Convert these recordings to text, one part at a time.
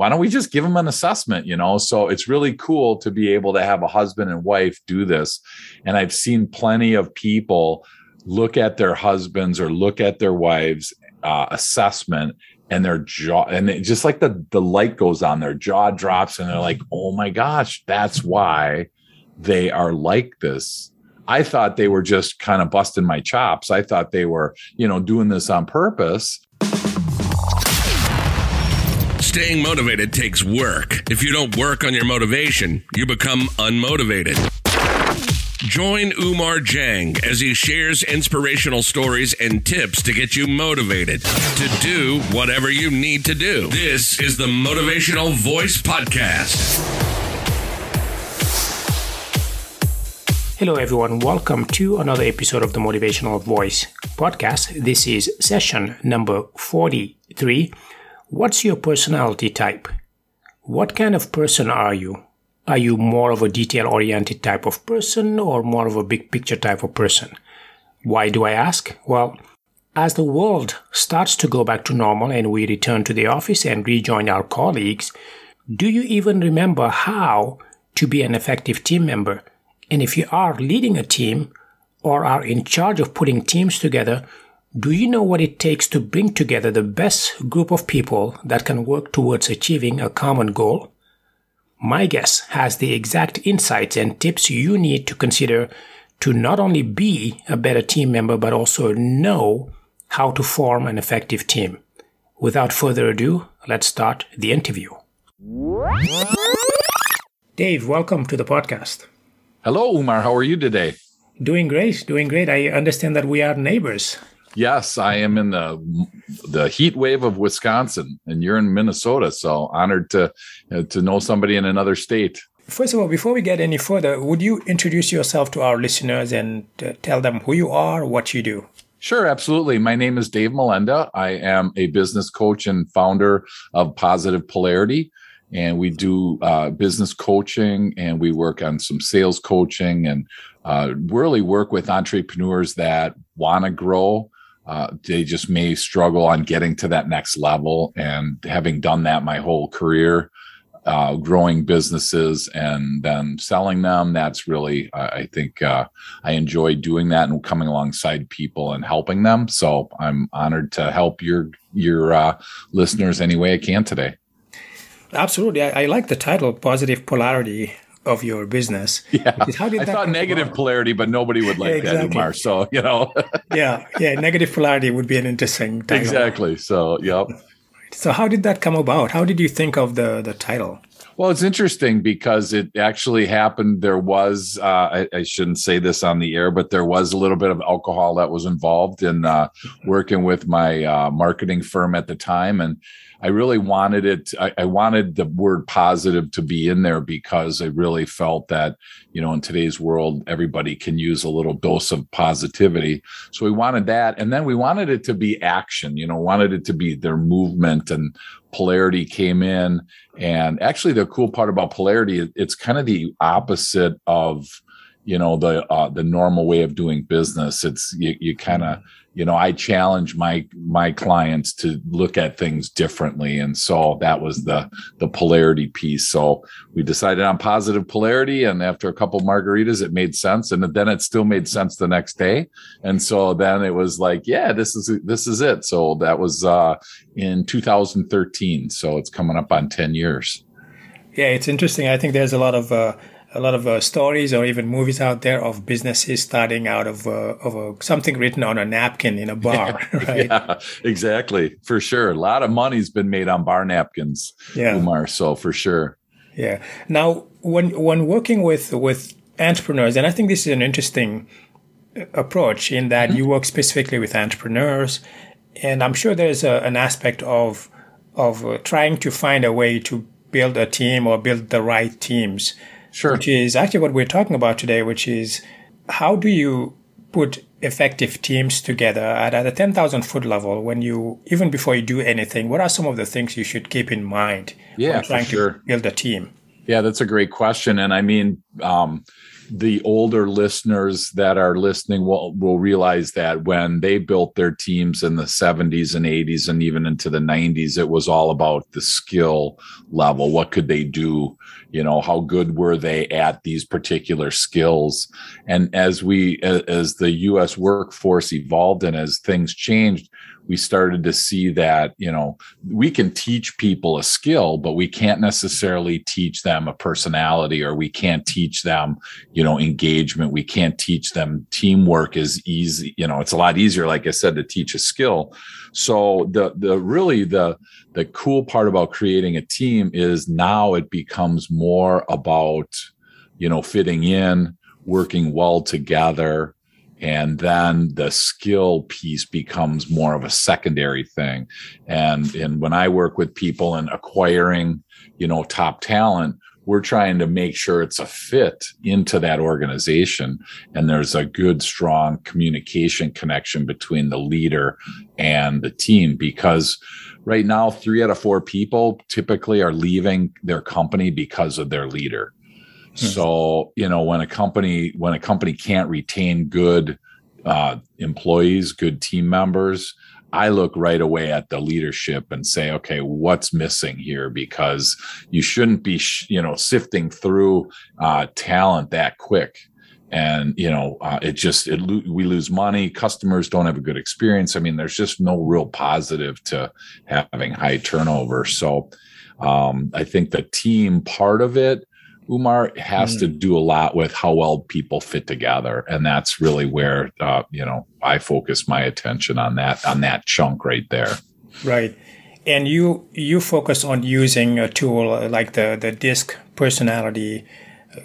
why don't we just give them an assessment? You know, so it's really cool to be able to have a husband and wife do this. And I've seen plenty of people look at their husbands or look at their wives uh, assessment and their jaw and it, just like the the light goes on their jaw drops and they're like oh my gosh that's why they are like this i thought they were just kind of busting my chops i thought they were you know doing this on purpose Staying motivated takes work. If you don't work on your motivation, you become unmotivated. Join Oumar Dieng as he shares inspirational stories and tips to get you motivated to do whatever you need to do. This is the Motivational Voice Podcast. Hello, everyone. Welcome to another episode of the Motivational Voice podcast. This is session number 43. What's your personality type? What kind of person are you? Are you more of a detail oriented type of person or more of a big picture type of person? Why do I ask? Well, as the world starts to go back to normal and we return to the office and rejoin our colleagues, do you even remember how to be an effective team member? And if you are leading a team or are in charge of putting teams together, do you know what it takes to bring together the best group of people that can work towards achieving a common goal? My guest has the exact insights and tips you need to consider to not only be a better team member, but also know how to form an effective team. Without further ado, let's start the interview. Dave, welcome to the podcast. hello Oumar how are you today Doing great, doing great. I understand that we are neighbors. Yes i am in the the heat wave of wisconsin and you're in minnesota so honored to uh, to know somebody in another state First of all, before we get any further, would you introduce yourself to our listeners and uh, tell them who you are, what you do? Sure, absolutely. My name is Dave Molenda. I am a business coach and founder of Positive Polarity. And we do uh, business coaching and we work on some sales coaching and uh, really work with entrepreneurs that want to grow. Uh, they just may struggle on getting to that next level. And having done that my whole career, uh, growing businesses and then selling them. That's really, I I think, uh, I enjoy doing that and coming alongside people and helping them. So I'm honored to help your your uh, listeners any way I can today. Absolutely. I, I like the title, Positive Polarity of Your Business. Yeah, how did I that thought negative about? polarity, but nobody would like Yeah, that, exactly. Oumar. So you know, yeah, yeah, negative polarity would be an interesting title. exactly. So yep. So how did that come about? How did you think of the, the title? Well, it's interesting because it actually happened. There was, uh, I, I shouldn't say this on the air, but there was a little bit of alcohol that was involved in uh, working with my uh, marketing firm at the time. And I really wanted it, I, I wanted the word positive to be in there because I really felt that, you know, in today's world, everybody can use a little dose of positivity. So we wanted that. And then we wanted it to be action, you know, wanted it to be their movement and polarity came in. And actually, the cool part about polarity, it's kind of the opposite of, you know, the uh, the normal way of doing business. It's you, you kind of, you know, I challenge my my clients to look at things differently, and so that was the the polarity piece. So we decided on positive polarity, and after a couple margaritas, it made sense, and then it still made sense the next day. And so then it was like, yeah, this is this is it. So that was uh, in 2013. So it's coming up on 10 years. Yeah, it's interesting. I think there's a lot of uh, a lot of uh, stories or even movies out there of businesses starting out of uh, of a, something written on a napkin in a bar, right? Yeah, exactly. For sure. A lot of money's been made on bar napkins, Yeah. Oumar. So for sure. Yeah. Now, when when working with with entrepreneurs, and I think this is an interesting uh, approach in that you work specifically with entrepreneurs, and I'm sure there's a, an aspect of of uh, trying to find a way to build a team or build the right teams, Sure. which is actually what we're talking about today, which is how do you put effective teams together at, at a 10,000 foot level when you, even before you do anything, what are some of the things you should keep in mind Yeah, when trying sure. to build a team? Yeah, that's a great question. And I mean, um, the older listeners that are listening will will realize that when they built their teams in the 70s and 80s and even into the 90s it was all about the skill level. What could they do? You know how good were they at these particular skills? And as we as the US workforce evolved and as things changed we started to see that you know we can teach people a skill but we can't necessarily teach them a personality or we can't teach them you know engagement. We can't teach them teamwork is easy you know it's a lot easier like i said to teach a skill. So the the really the the cool part about creating a team is now it becomes more about you know fitting in working well together and then the skill piece becomes more of a secondary thing. And and when i work with people and acquiring you know top talent we're trying to make sure it's a fit into that organization. And there's a good strong communication connection between the leader and the team because right now 3 out of 4 people typically are leaving their company because of their leader Hmm. So, you know, when a company when a company can't retain good uh, employees, good team members, I look right away at the leadership and say, okay, what's missing here? Because you shouldn't be, you know, sifting through uh, talent that quick. And you know, uh, it just it we lose money. Customers don't have a good experience. I mean, there's just no real positive to having high turnover. So, um, I think the team part of it Oumar has mm. to do a lot with how well people fit together, and that's really where uh, you know I focus my attention on that on that chunk right there. Right, and you you focus on using a tool like the the DISC personality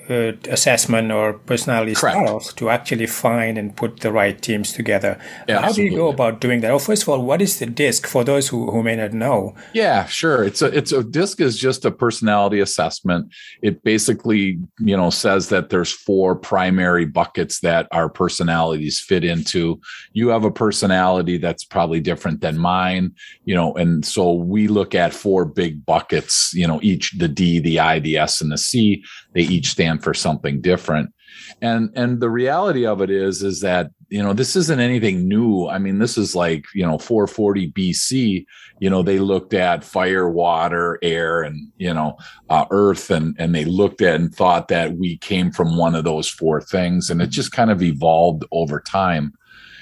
uh, assessment or personality Correct. styles to actually find and put the right teams together. Yeah, How absolutely. do you go about doing that? Well, first of all, what is the DISC for those who, who may not know? Yeah, sure. It's a it's a DISC is just a personality assessment. It basically you know says that there's four primary buckets that our personalities fit into. You have a personality that's probably different than mine, you know, and so we look at four big buckets. You know, each the D, the I, the S, and the C. They each stand for something different. And and the reality of it is is that you know this isn't anything new. I mean this is like you know 440 bc you know they looked at fire water air and you know uh, earth and and they looked at and thought that we came from one of those four things and it just kind of evolved over time.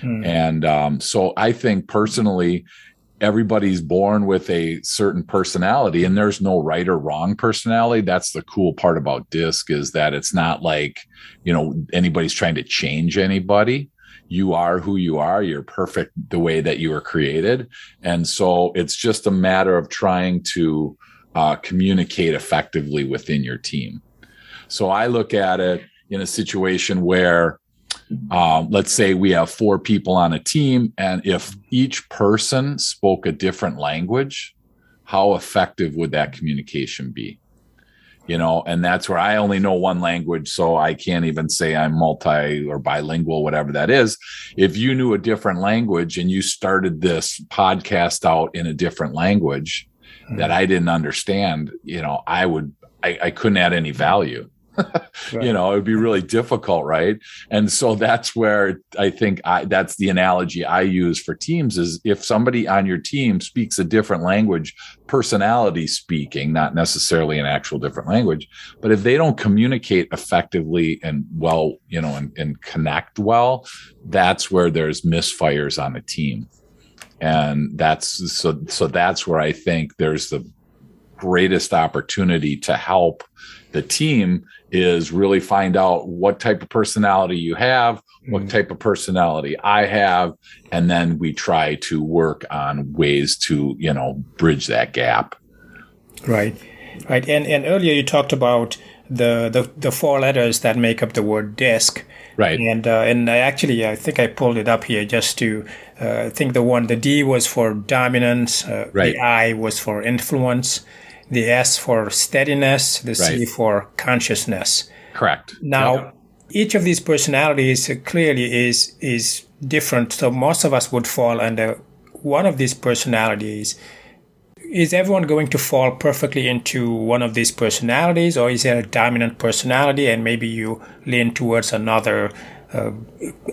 Hmm. and um, so i think personally everybody's born with a certain personality and there's no right or wrong personality. That's the cool part about disc is that it's not like you know anybody's trying to change anybody. You are who you are. You're perfect the way that you were created. And so it's just a matter of trying to uh, communicate effectively within your team. So i look at it in a situation where um, let's say we have four people on a team, and if each person spoke a different language, how effective would that communication be? You know, and that's where I only know one language, so I can't even say I'm multi or bilingual, whatever that is. If you knew a different language and you started this podcast out in a different language that I didn't understand, you know, I would, I, I couldn't add any value right. you know it would be really difficult right and so that's where i think i that's the analogy i use for teams is if somebody on your team speaks a different language personality speaking not necessarily an actual different language but if they don't communicate effectively and well you know and, and connect well that's where there's misfires on a team and that's so so that's where i think there's the greatest opportunity to help the team is really find out what type of personality you have, what mm-hmm. type of personality I have, and then we try to work on ways to, you know, bridge that gap. Right. Right. And and earlier you talked about the the, the four letters that make up the word disc. Right. And uh, and I actually I think I pulled it up here just to uh, think the one the D was for dominance, uh, right. the I was for influence, the S for steadiness, the right. C for consciousness. Correct. Now, yep. each of these personalities clearly is is different. So most of us would fall under one of these personalities. is everyone going to fall perfectly into one of these personalities, or is there a dominant personality and maybe you lean towards another uh,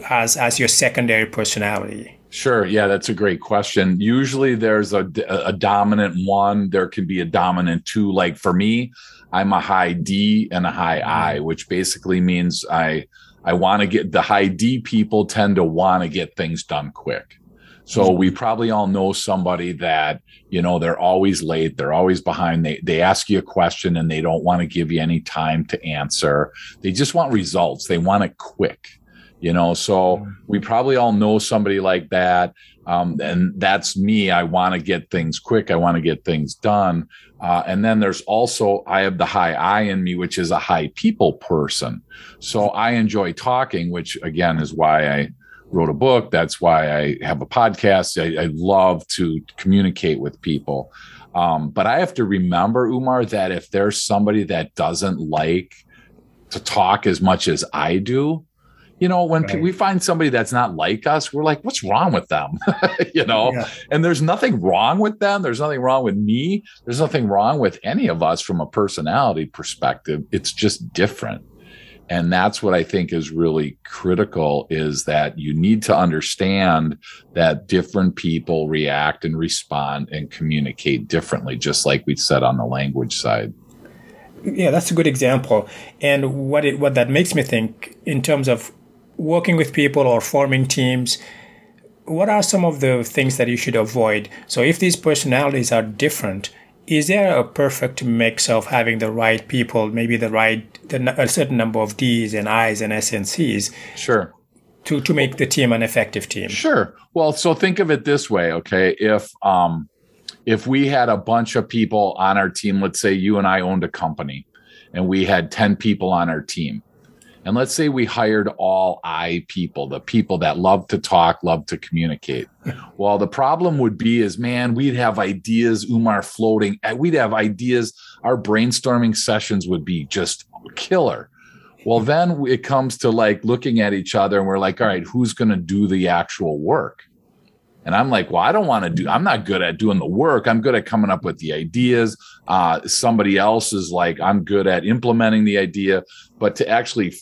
as as your secondary personality? Sure. Yeah, that's a great question. Usually there's a, a dominant one. There can be a dominant two. Like for me, I'm a high D and a high I, mm-hmm. which basically means I I want to get the high D people tend to want to get things done quick. So we probably all know somebody that, you know, they're always late, they're always behind. They they ask you a question and they don't want to give you any time to answer. They just want results. They want it quick. You know, so we probably all know somebody like that. Um, and that's me. I want to get things quick. I want to get things done. Uh, and then there's also, I have the high I in me, which is a high people person. So I enjoy talking, which again is why I wrote a book. That's why I have a podcast. I, I love to communicate with people. Um, but I have to remember, Oumar, that if there's somebody that doesn't like to talk as much as I do, you know, when right. we find somebody that's not like us, we're like, what's wrong with them? you know, yeah. and there's nothing wrong with them. There's nothing wrong with me. There's nothing wrong with any of us from a personality perspective. It's just different and that's what i think is really critical is that you need to understand that different people react and respond and communicate differently just like we said on the language side yeah that's a good example and what it what that makes me think in terms of working with people or forming teams what are some of the things that you should avoid so if these personalities are different is there a perfect mix of having the right people, maybe the right the, a certain number of D's and I's and S and C's? Sure. To to make the team an effective team. Sure. Well, so think of it this way, okay? If um if we had a bunch of people on our team, let's say you and I owned a company and we had 10 people on our team and let's say we hired all I people, the people that love to talk, love to communicate. well, the problem would be is, man, we'd have ideas, Oumar floating. We'd have ideas. Our brainstorming sessions would be just killer. Well, then it comes to like looking at each other and we're like, all right, who's going to do the actual work? And I'm like, well, I don't want to do, I'm not good at doing the work. I'm good at coming up with the ideas. Uh, somebody else is like, I'm good at implementing the idea, but to actually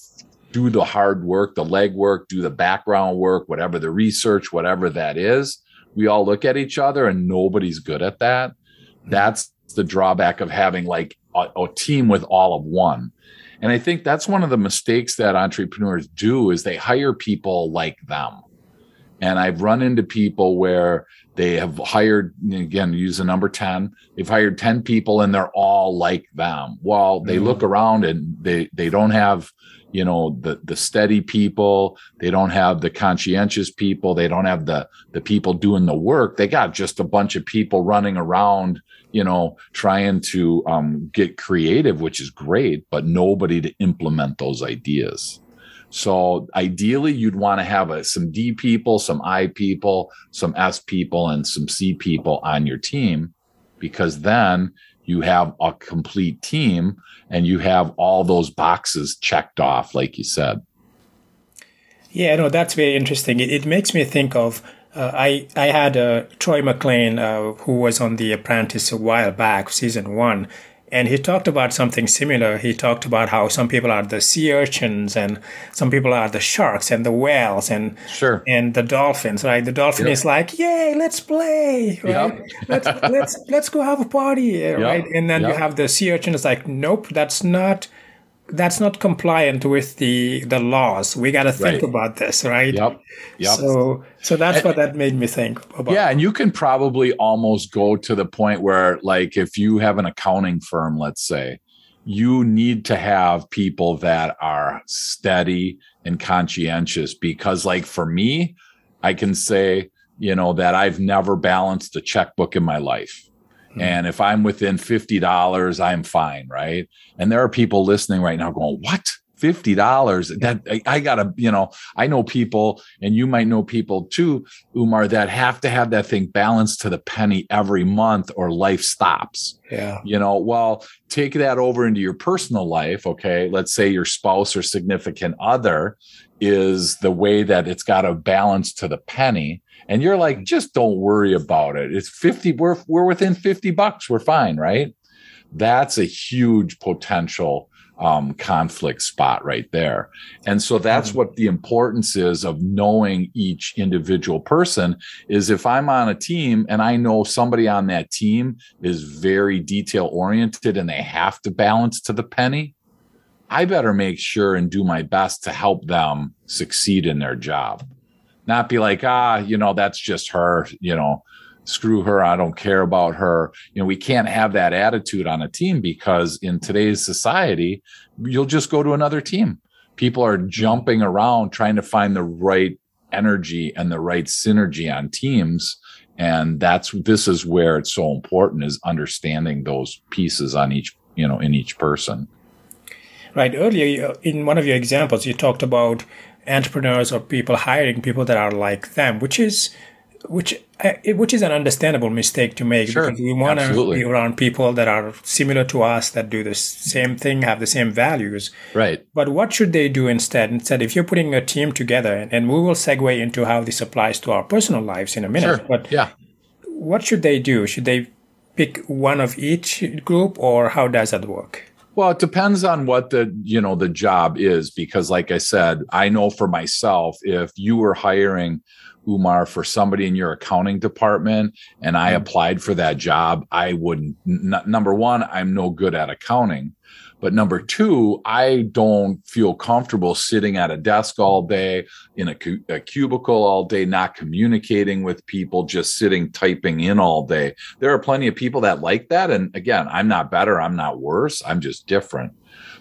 do the hard work, the leg work, do the background work, whatever the research, whatever that is. We all look at each other and nobody's good at that. Hmm. That's the drawback of having like a, a team with all of one. And I think that's one of the mistakes that entrepreneurs do is they hire people like them. And I've run into people where they have hired, again, use the number 10, they've hired 10 people and they're all like them. Well, they mm-hmm. look around and they, they don't have you know the the steady people. They don't have the conscientious people. They don't have the the people doing the work. They got just a bunch of people running around you know trying to um, get creative which is great but nobody to implement those ideas so ideally you'd want to have a, some d people some i people some s people and some c people on your team because then you have a complete team and you have all those boxes checked off, like you said. Yeah, no, that's very interesting. It, it makes me think of uh, I I had uh, Troy McClain uh, who was on The Apprentice a while back, season one, and he talked about something similar. He talked about how some people are the sea urchins and some people are the sharks and the whales and sure. and the dolphins, right? The dolphin yep. is like, "Yay, let's play!" Right? Yep. let's let's let's go have a party, right? Yep. And then you have the sea urchin is like, "Nope, that's not that's not compliant with the the laws. We got to think right. about this, right? Yep. Yep. So so that's and, what that made me think about. Yeah, and you can probably almost go to the point where like if you have an accounting firm, let's say, you need to have people that are steady and conscientious because like for me, I can say, you know, that I've never balanced a checkbook in my life Hmm. And if I'm within $50, I'm fine. Right. And there are people listening right now going, what? fifty dollars. That I, I, gotta, you know, I know people, and you might know people too, Oumar, that have to have that thing balanced to the penny every month, or life stops. Yeah, you know. Well, take that over into your personal life. Okay, let's say your spouse or significant other is the way that it's got to balance to the penny. And you're like, just don't worry about it. It's 50, we're we're within 50 bucks. We're fine, right? That's a huge potential um, conflict spot right there. And so that's mm-hmm. what the importance is of knowing each individual person is if I'm on a team and I know somebody on that team is very detail oriented and they have to balance to the penny, I better make sure and do my best to help them succeed in their job. Not be like, ah, you know, that's just her, you know, screw her i don't care about her. You know we can't have that attitude on a team because in today's society you'll just go to another team. People are jumping around trying to find the right energy and the right synergy on teams and that's this is where it's so important is understanding those pieces on each you know in each person. Right. Earlier in one of your examples you talked about entrepreneurs or people hiring people that are like them which is which uh, which is an understandable mistake to make sure, because we want to be around people that are similar to us that do the same thing have the same values. Right. But what should they do instead? Instead if you're putting a team together and we will segue into how this applies to our personal lives in a minute sure. but yeah. what should they do? Should they pick one of each group or how does that work well, it depends on what the, you know, the job is because like I said, I know for myself if you were hiring Oumar for somebody in your accounting department and I mm-hmm. applied for that job, I wouldn't. N- number one, I'm no good at accounting. But number two, I don't feel comfortable sitting at a desk all day in a, cu- a, cubicle all day, not communicating with people, just sitting typing in all day. There are plenty of people that like that. And again, I'm not better. I'm not worse. I'm just different.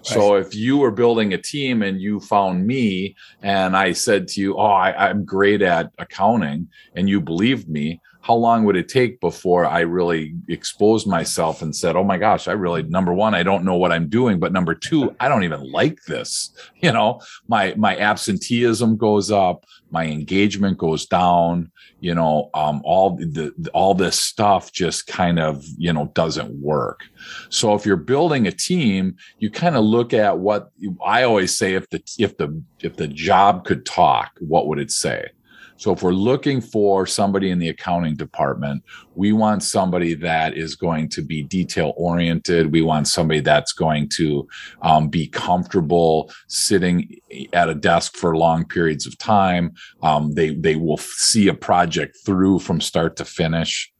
So if you were building a team and you found me and I said to you, Oh, I, I'm great at accounting and you believed me, how long would it take before I really exposed myself and said, Oh my gosh, I really, number one, I don't know what I'm doing. But number two, I don't even like this. You know, my, my absenteeism goes up, my engagement goes down, you know, um, all the, all this stuff just kind of, you know, doesn't work. So if you're building a team, you kind of look at what I always say, if the, if the, if the job could talk, what would it say? So if we're looking for somebody in the accounting department, we want somebody that is going to be detail oriented. We want somebody that's going to um, be comfortable sitting at a desk for long periods of time. Um, they they will see a project through from start to finish.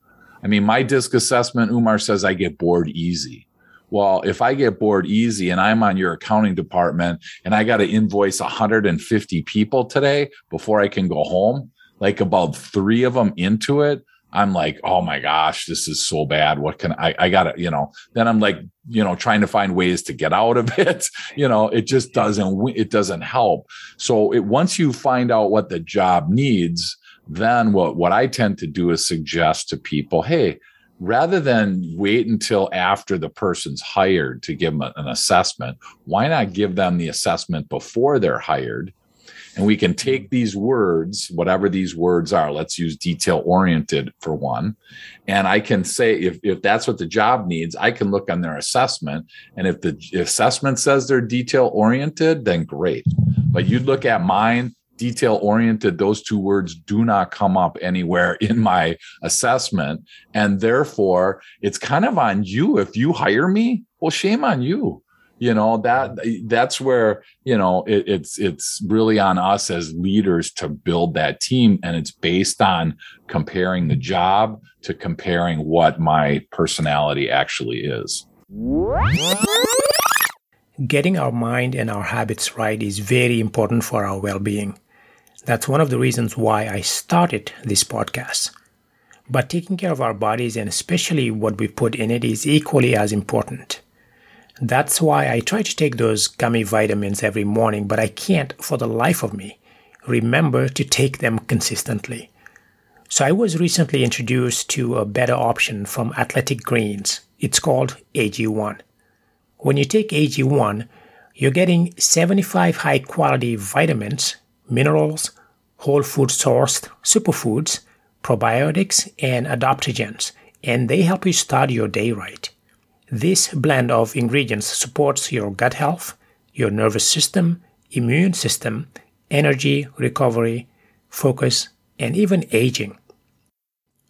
I mean, my disc assessment, Oumar says I get bored easy well, if I get bored easy and I'm on your accounting department and I got to invoice 150 people today before I can go home, like about three of them into it, I'm like, oh my gosh, this is so bad. What can I, I gotta, you know, then I'm like, you know, trying to find ways to get out of it. You know, it just doesn't, it doesn't help. So it, once you find out what the job needs, then what, what I tend to do is suggest to people, Hey, rather than wait until after the person's hired to give them an assessment, why not mm-hmm. give them the assessment before they're hired? And we can take mm-hmm. these words, whatever these words are, let's use detail oriented for one. And I can say, if, if that's what the job needs, I can look on their assessment. And if the assessment says they're detail oriented, then great. But you'd look at mine, detail oriented, those two words do not come up anywhere in my assessment. And therefore, it's kind of on you. If you hire me, well, shame on you. You know, that that's where, you know, it, it's it's really on us as leaders to build that team. And it's based on comparing the job to comparing what my personality actually is. Getting our mind and our habits right is very important for our well being. That's one of the reasons why I started this podcast. But taking care of our bodies and especially what we put in it is equally as important. That's why I try to take those gummy vitamins every morning, but I can't for the life of me remember to take them consistently. So I was recently introduced to a better option from Athletic Greens. It's called AG1. When you take AG1, You're getting 75 high quality vitamins, minerals, whole food sourced superfoods, probiotics, and adaptogens, and they help you start your day right. This blend of ingredients supports your gut health, your nervous system, immune system, energy, recovery, focus, and even aging.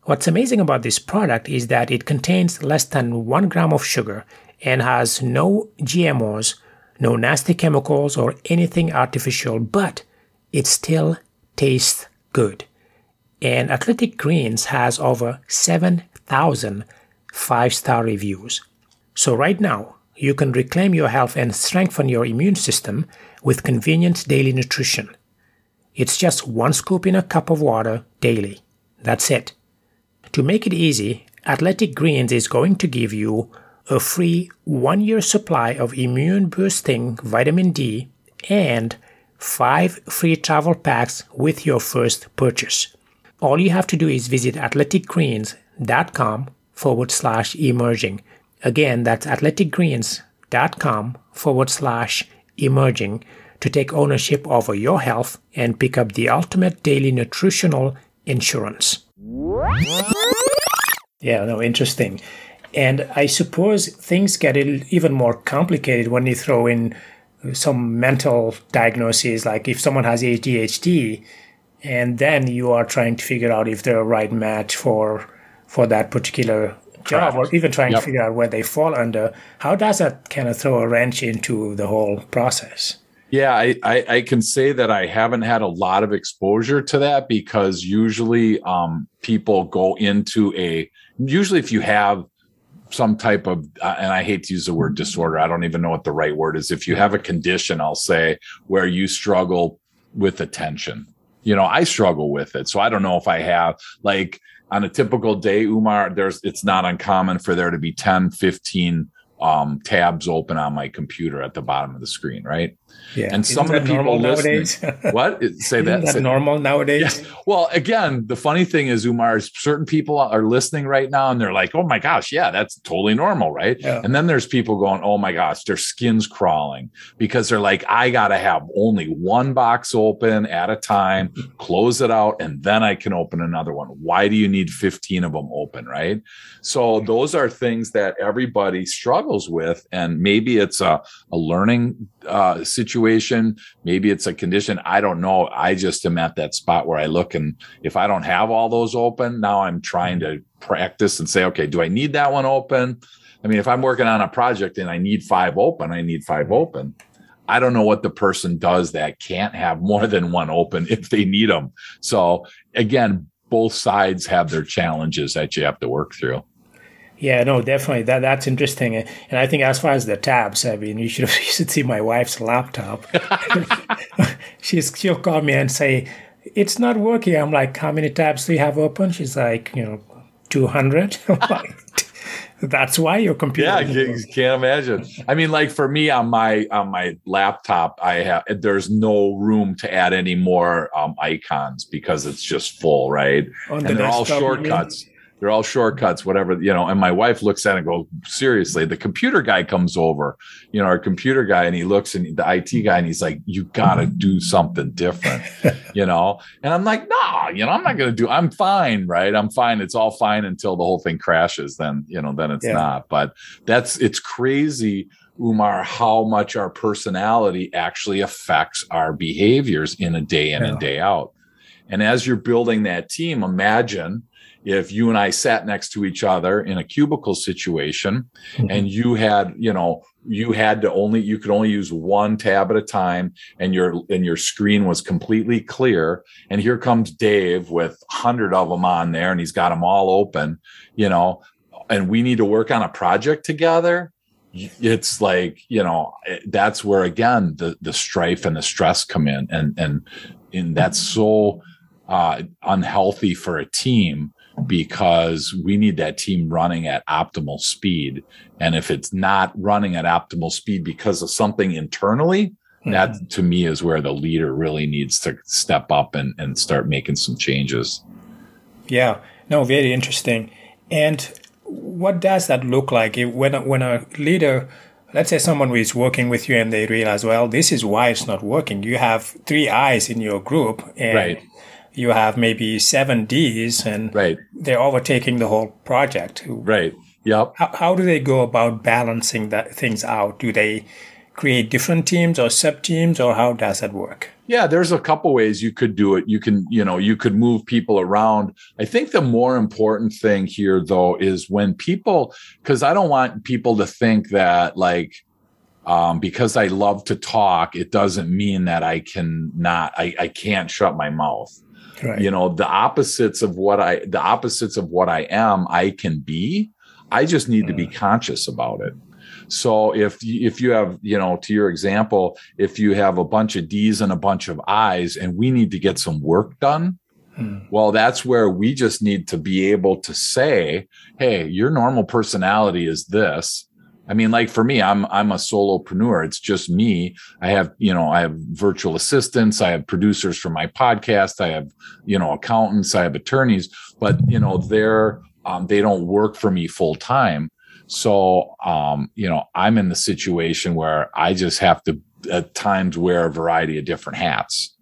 What's amazing about this product is that it contains less than 1 gram of sugar and has no GMOs, no nasty chemicals or anything artificial, but it still tastes good. And Athletic Greens has over 7,000 five star reviews. So, right now, you can reclaim your health and strengthen your immune system with convenient daily nutrition. It's just one scoop in a cup of water daily. That's it. To make it easy, Athletic Greens is going to give you a free one year supply of immune boosting vitamin D and five free travel packs with your first purchase. All you have to do is visit athleticgreens.com forward slash emerging. Again, that's athleticgreens.com forward slash emerging to take ownership over your health and pick up the ultimate daily nutritional insurance. Yeah, no, interesting. And I suppose things get even more complicated when you throw in some mental diagnoses, like if someone has ADHD, and then you are trying to figure out if they're a right match for for that particular job, Correct. or even trying yep. to figure out where they fall under. How does that kind of throw a wrench into the whole process? Yeah, I, I, I, can say that I haven't had a lot of exposure to that because usually um, people go into a usually if you have some type of uh, and i hate to use the word disorder i don't even know what the right word is. If you have a condition i'll say where you struggle with attention. You know i struggle with it so i don't know if i have like on a typical day Oumar there's it's not uncommon for there to be 10 15 um, tabs open on my computer at the bottom of the screen, right? Yeah. And some of the people listening, what say that? that say, normal nowadays? Yeah. Well, again, the funny thing is, Oumar, is certain people are listening right now, and they're like, "Oh my gosh, yeah, that's totally normal, right?" Yeah. And then there's people going, "Oh my gosh, their skin's crawling," because they're like, "I got to have only one box open at a time, close it out, and then I can open another one." Why do you need 15 of them open, right? So those are things that everybody struggles with, and maybe it's a, a learning uh, situation, maybe it's a condition. I don't know. I just am at that spot where I look, and if I don't have all those open, now I'm trying to practice and say, okay, do I need that one open? I mean, if I'm working on a project and I need five open, I need five mm-hmm. open. I don't know what the person does that can't have more than one open if they need them. So again, both sides have their challenges that you have to work through. Yeah, no, definitely. That that's interesting. And I think as far as the tabs, I mean, you should you should see my wife's laptop. She's she'll call me and say, "It's not working." I'm like, "How many tabs do you have open?" She's like, "You know, 200." that's why your computer. Yeah, you can't imagine. I mean, like for me on my on my laptop, I have there's no room to add any more um, icons because it's just full, right? On and the they're all shortcuts they're all shortcuts, whatever, you know. And my wife looks at it and goes, seriously, the computer guy comes over, you know, our computer guy, and he looks and the IT guy, and he's like, you got to mm-hmm. do something different, you know. And I'm like, nah, you know, I'm not going to do, I'm fine, right? I'm fine. It's all fine until the whole thing crashes. Then, you know, then it's yeah. not. But that's, it's crazy. Oumar, how much our personality actually affects our behaviors in a day in yeah. and day out. And as you're building that team, imagine if you and I sat next to each other in a cubicle situation mm-hmm. and you had, you know, you had to only you could only use one tab at a time and your and your screen was completely clear and here comes Dave with 100 of them on there and he's got them all open, you know, and we need to work on a project together it's like you know that's where again the the strife and the stress come in and and and that's so uh, unhealthy for a team because we need that team running at optimal speed. And if it's not running at optimal speed because of something internally, mm-hmm. that to me is where the leader really needs to step up and, and start making some changes. Yeah, no, very interesting. And what does that look like when a, when a leader let's say someone is working with you and they realize, well, this is why it's not working. You have three eyes in your group and Right. You have maybe seven D's and Right. they're overtaking the whole project. Right. Yep. How, how do they go about balancing that things out? Do they create different teams or sub teams or how does that work? Yeah, there's a couple ways you could do it. You can, you know, you could move people around. I think the more important thing here though is when people cuz I don't want people to think that like um because I love to talk, it doesn't mean that I can not I I can't shut my mouth. Right. You know, the opposites of what I the opposites of what I am, I can be. I just need to be mm. conscious about it. So if you, if you have, you know, to your example, if you have a bunch of D's and a bunch of I's and we need to get some work done, mm. well, that's where we just need to be able to say, "Hey, your normal personality is this." I mean, like for me, I'm I'm a solopreneur. It's just me. I have, you know, I have virtual assistants, I have producers for my podcast, I have, you know, accountants, I have attorneys, but you know, they're um, they don't work for me full time. So, um, you know, I'm in the situation where I just have to at times wear a variety of different hats.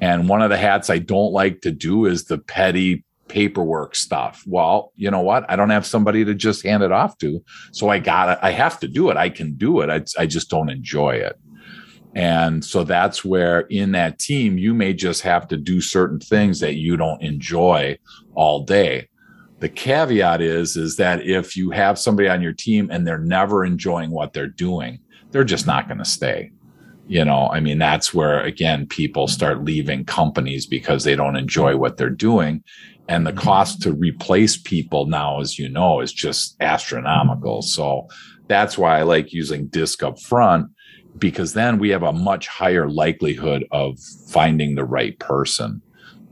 And one of the hats I don't like to do is the petty paperwork stuff. Well, you know what? I don't have somebody to just hand it off to. So I got it. I have to do it. I can do it. I, I just don't enjoy it. And so that's where in that team, you may just have to do certain things that you don't enjoy all day. The caveat is, is that if you have somebody on your team and they're never enjoying what they're doing, they're just not going to stay. You know, I mean, that's where again, people start leaving companies because they don't enjoy what they're doing. And the cost to replace people now, as you know, is just astronomical. So that's why I like using disc up front because then we have a much higher likelihood of finding the right person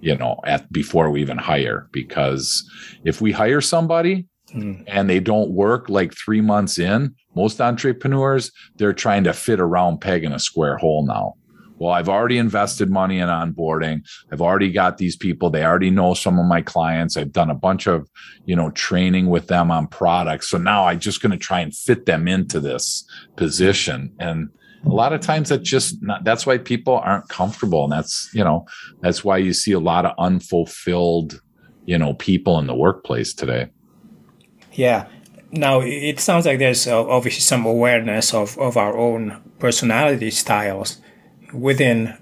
you know at before we even hire because if we hire somebody Mm. and they don't work like 3 months in most entrepreneurs they're trying to fit a round peg in a square hole now well i've already invested money in onboarding. I've already got these people. They already know some of my clients. I've done a bunch of you know training with them on products. So now i'm just going to try and fit them into this position. And a lot of times that's just not that's why people aren't comfortable. And that's you know that's why you see a lot of unfulfilled you know people in the workplace today. Yeah. Now it sounds like there's obviously some awareness of, of our own personality styles within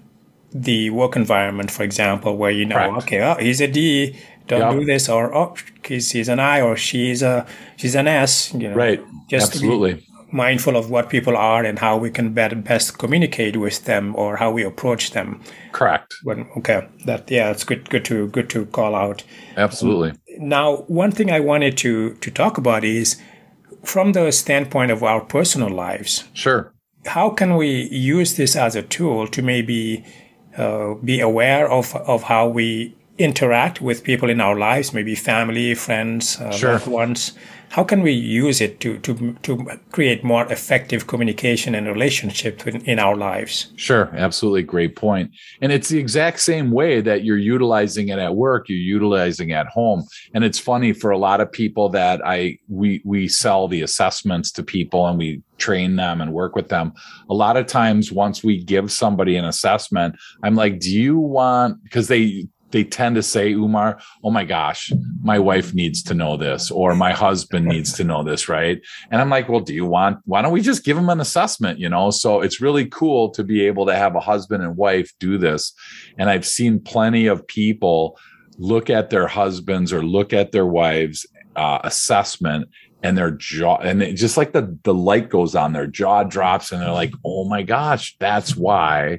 the work environment, for example, where you know, Correct. okay, oh, he's a D, don't Yep. do this, or oh, he's, he's an I, or she's a she's an S. You know, right Just absolutely mindful of what people are and how we can better best communicate with them or how we approach them. correct When okay, that yeah, it's good good to good to call out. absolutely Now, one thing I wanted to to talk about is from the standpoint of our personal lives. sure How can we use this as a tool to maybe uh, be aware of of how we interact with people in our lives, maybe family, friends, uh, Sure. loved ones? How can we use it to to to create more effective communication and relationship in, in our lives? Sure, absolutely. Great point. And it's the exact same way that you're utilizing it at work, you're utilizing at home. And it's funny for a lot of people that I we we sell the assessments to people and we train them and work with them. A lot of times once we give somebody an assessment, I'm like, "Do you want because they they tend to say, Oumar, oh my gosh, my wife needs to know this, or my husband needs to know this, right? And I'm like, well, do you want, why don't we just give them an assessment, you know? So it's really cool to be able to have a husband and wife do this. And I've seen plenty of people look at their husbands or look at their wives' uh, assessment and their jaw and it just like the the light goes on their jaw drops and they're like oh my gosh that's why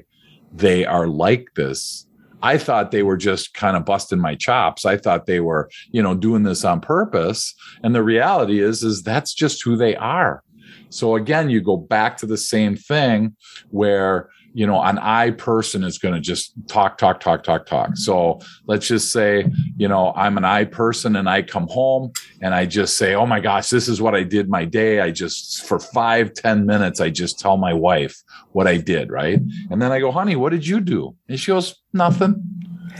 they are like this I thought they were just kind of busting my chops. I thought they were, you know, doing this on purpose. And the reality is, is that's just who they are. So again, you go back to the same thing where, you know, an I person is going to just talk, talk, talk, talk, talk. Mm-hmm. So let's just say, you know, I'm an I person and I come home and I just say, Oh my gosh, this is what I did my day. I just, for five ten minutes, I just tell my wife what I did. Right. And then I go, honey, what did you do? And she goes, nothing.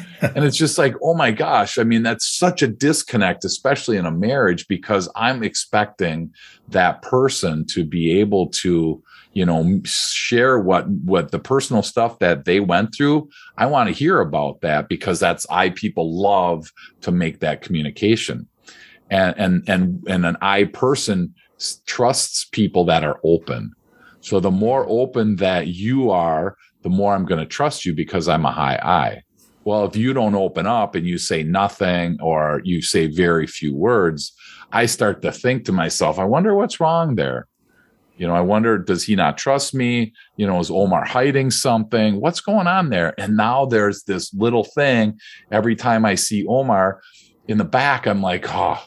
and it's just like, oh my gosh. I mean, that's such a disconnect, especially in a marriage, because I'm expecting that person to be able to, you know, share what what the personal stuff that they went through. I want to hear about that because that's I people love to make that communication. And and and and an I person trusts people that are open. So the more open that you are, the more I'm going to trust you because I'm a high I. Well, if you don't open up and you say nothing or you say very few words, I start to think to myself, I wonder what's wrong there. You know, I wonder, does he not trust me? You know, is Omar hiding something? What's going on there? And now there's this little thing. Every time I see Omar in the back, I'm like, oh,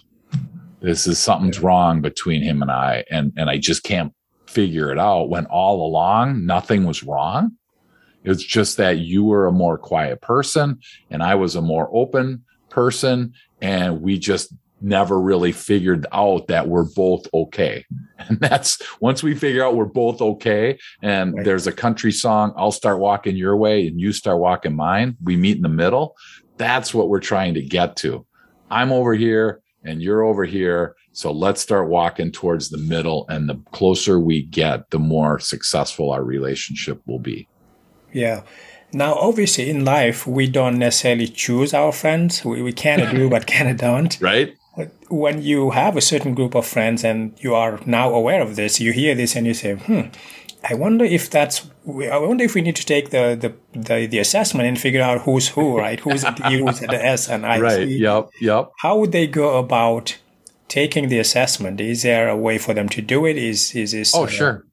this is something's wrong between him and I. And, and I just can't figure it out when all along nothing was wrong. It's just that you were a more quiet person and I was a more open person. And we just never really figured out that we're both okay. And that's once we figure out we're both okay and right. there's a country song, I'll start walking your way and you start walking mine. We meet in the middle. That's what we're trying to get to. I'm over here and you're over here. So let's start walking towards the middle. And the closer we get, the more successful our relationship will be. Yeah. Now, obviously, in life, we don't necessarily choose our friends. We, we of do, but of don't. Right. When you have a certain group of friends and you are now aware of this, you hear this and you say, hmm, I wonder if that's. I wonder if we need to take the the, the, the assessment and figure out who's who, right? Who's at the U, who's at the S, and I. Right. Yep. Yep. How would they go about taking the assessment? Is there a way for them to do it? Is is this? Oh, sure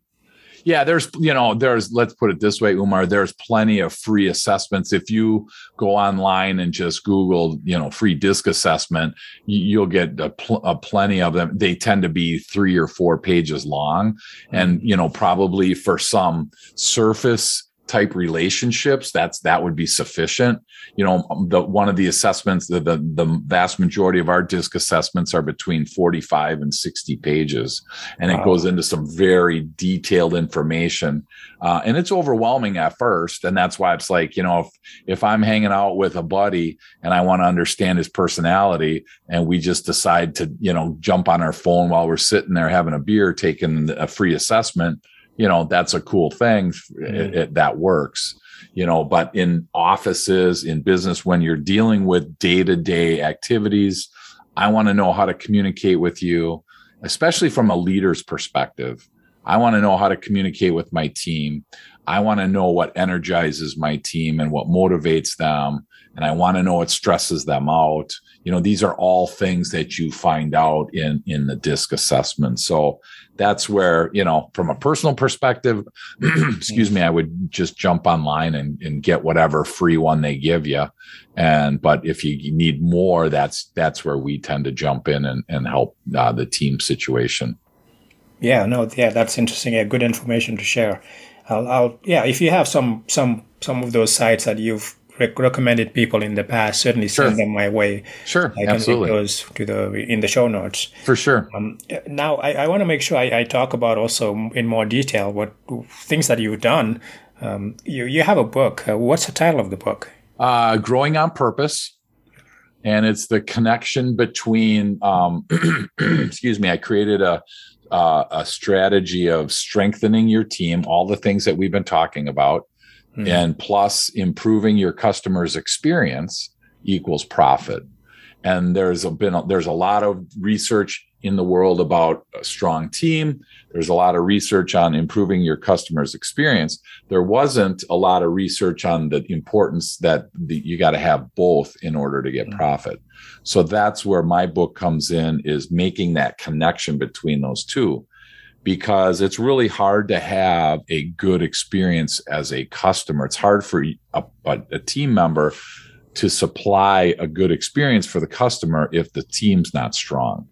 yeah, there's, you know, there's, let's put it this way, Oumar, there's plenty of free assessments. If you go online and just Google, you know, free disc assessment, you'll get a, pl- a plenty of them. They tend to be three or four pages long. And, mm-hmm. you know, probably for some surface type relationships that's that would be sufficient you know the one of the assessments the, the the vast majority of our disc assessments are between 45 and 60 pages and wow. it goes into some very detailed information uh, and it's overwhelming at first and that's why it's like you know if if i'm hanging out with a buddy and i want to understand his personality and we just decide to you know jump on our phone while we're sitting there having a beer taking a free assessment you know that's a cool thing mm-hmm. it, it, that works you know but in offices in business when you're dealing with day-to-day activities i want to know how to communicate with you especially from a leader's perspective i want to know how to communicate with my team. I want to know what energizes my team and what motivates them and i want to know what stresses them out. You know these are all things that you find out in in the disc assessment. So that's where you know from a personal perspective excuse me i would just jump online and, and get whatever free one they give you. And but if you need more that's that's where we tend to jump in and, and help uh, the team situation yeah no yeah that's interesting yeah good information to share I'll, I'll yeah if you have some some some of those sites that you've rec- recommended people in the past, certainly sure. send them my way. Sure, I can absolutely. those to the in the show notes for sure. Um, now, I, I want to make sure I, I, talk about also in more detail what things that you've done. Um, you you have a book. Uh, what's the title of the book? Uh, Growing on Purpose. And it's the connection between, um, excuse me, I created a, uh, a strategy of strengthening your team, all the things that we've been talking about, mm-hmm. and plus improving your customer's experience equals profit. And there's a, been a, there's a lot of research in the world about a strong team. There's a lot of research on improving your customer's experience. There wasn't a lot of research on the importance that the, you got to have both in order to get mm-hmm. profit. So that's where my book comes in is making that connection between those two because it's really hard to have a good experience as a customer. It's hard for a, a, a, team member to supply a good experience for the customer if the team's not strong.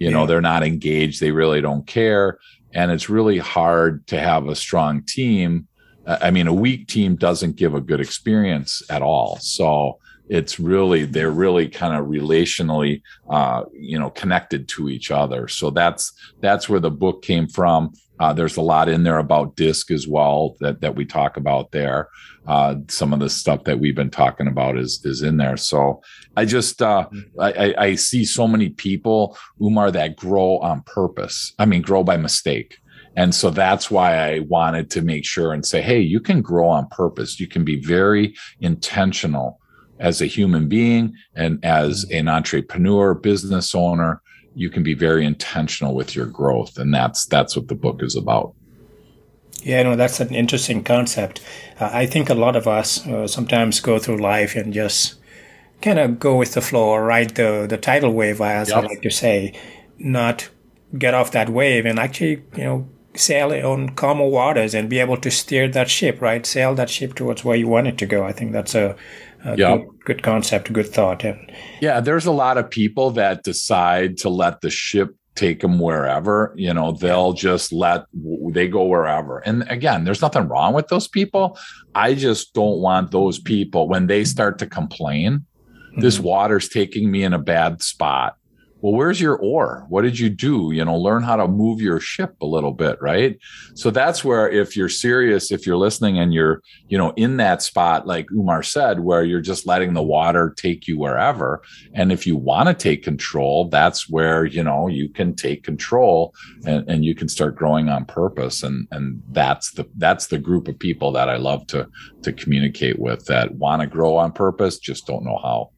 You yeah. know, they're not engaged, they really don't care. And it's really hard to have a strong team. I mean, a weak team doesn't give a good experience at all. So, it's really they're really kind of relationally uh, you know connected to each other so that's that's where the book came from Uh, there's a lot in there about disc as well that that we talk about there. Uh, some of the stuff that we've been talking about is is in there. So I just uh, mm-hmm. I, I see so many people, Oumar, that grow on purpose. I mean, grow by mistake. And so that's why I wanted to make sure and say, hey, you can grow on purpose. You can be very intentional as a human being and as mm-hmm. an entrepreneur, business owner. You can be very intentional with your growth. And that's that's what the book is about. Yeah, no, that's an interesting concept. Uh, I think a lot of us uh, sometimes go through life and just kind of go with the flow or ride the, the tidal wave, as yep. I like to say, not get off that wave and actually, you know, sail on calmer waters and be able to steer that ship, right? Sail that ship towards where you want it to go. I think that's a, yep. good, good concept, good thought. And yeah, there's a lot of people that decide to let the ship take them wherever you know they'll just let they go wherever and again there's nothing wrong with those people i just don't want those people when they start to complain mm-hmm. this water's taking me in a bad spot well where's your oar? What did you do? You know learn how to move your ship a little bit right? So that's where if you're serious if you're listening and you're you know in that spot like Oumar said where you're just letting the water take you wherever. And if you want to take control that's where you know you can take control and, and you can start growing on purpose. And and that's the that's the group of people that i love to to communicate with that want to grow on purpose just don't know how.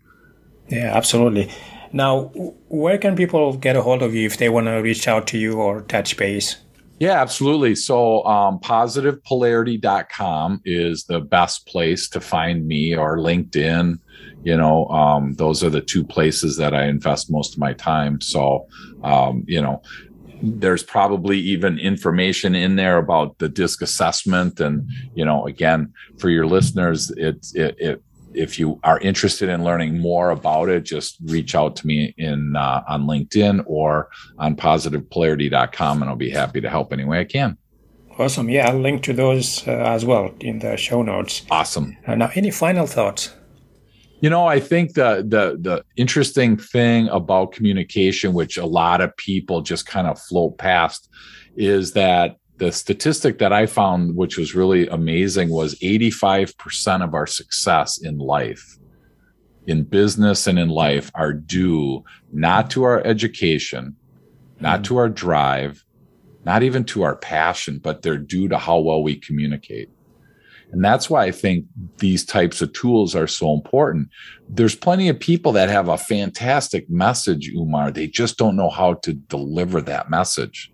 Yeah absolutely now, where can people get a hold of you if they want to reach out to you or touch base? Yeah, absolutely. So, um, positivepolarity.com is the best place to find me or LinkedIn. You know, um, those are the two places that I invest most of my time. So, um, you know, there's probably even information in there about the disc assessment. And, you know, again, for your listeners, it's, it, it if you are interested in learning more about it, just reach out to me in uh, on LinkedIn or on positivepolarity.com, and I'll be happy to help any way I can. Awesome. Yeah, I'll link to those uh, as well in the show notes. Awesome. Uh, now, any final thoughts? You know, I think the the the interesting thing about communication, which a lot of people just kind of float past, is that the statistic that I found, which was really amazing, was 85% of our success in life, in business and in life, are due not to our education, not mm-hmm. to our drive, not even to our passion, but they're due to how well we communicate. And that's why I think these types of tools are so important. There's plenty of people that have a fantastic message, Oumar. They just don't know how to deliver that message.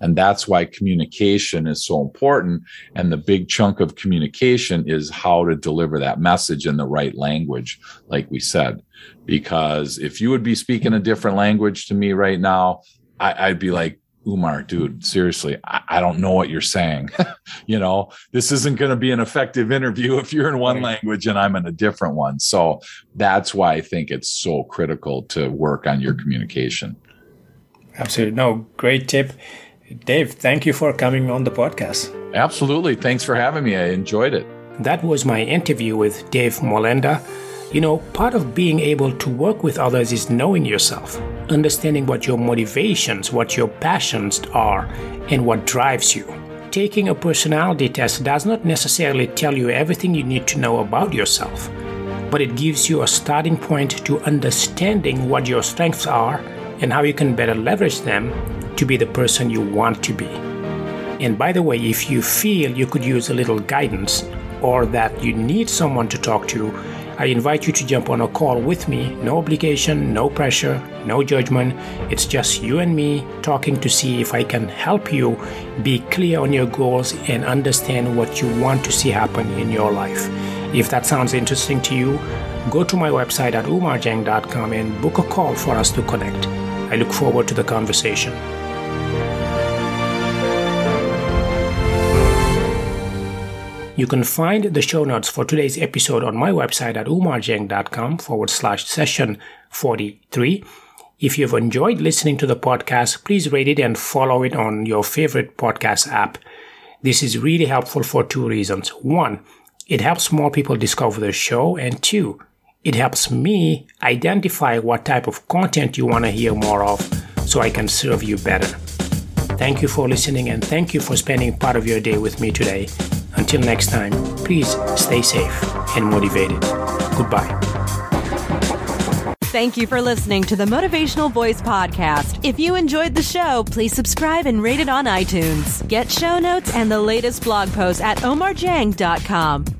And that's why communication is so important. And the big chunk of communication is how to deliver that message in the right language, like we said. Because if you would be speaking a different language to me right now, I, would be like, Oumar, dude, seriously, I, I don't know what you're saying. you know, this isn't going to be an effective interview if you're in one language and I'm in a different one. So that's why I think it's so critical to work on your communication. Absolutely. No, great tip. Dave, thank you for coming on the podcast. Absolutely. Thanks for having me. I enjoyed it. That was my interview with Dave Molenda. You know, part of being able to work with others is knowing yourself, understanding what your motivations, what your passions are, and what drives you. Taking a personality test does not necessarily tell you everything you need to know about yourself, but it gives you a starting point to understanding what your strengths are and how you can better leverage them to be the person you want to be. And by the way, if you feel you could use a little guidance or that you need someone to talk to, I invite you to jump on a call with me. No obligation, no pressure, no judgment. It's just you and me talking to see if I can help you be clear on your goals and understand what you want to see happen in your life. If that sounds interesting to you, go to my website at oumardieng.com and book a call for us to connect. I look forward to the conversation. You can find the show notes for today's episode on my website at oumardieng.com forward slash session 43. If you've enjoyed listening to the podcast, please rate it and follow it on your favorite podcast app. This is really helpful for two reasons. One, it helps more people discover the show, and two, it helps me identify what type of content you want to hear more of so I can serve you better. Thank you for listening and thank you for spending part of your day with me today. Until next time, please stay safe and motivated. Goodbye. Thank you for listening to the Motivational Voice Podcast. If you enjoyed the show, please subscribe and rate it on iTunes. Get show notes and the latest blog posts at oumardieng.com.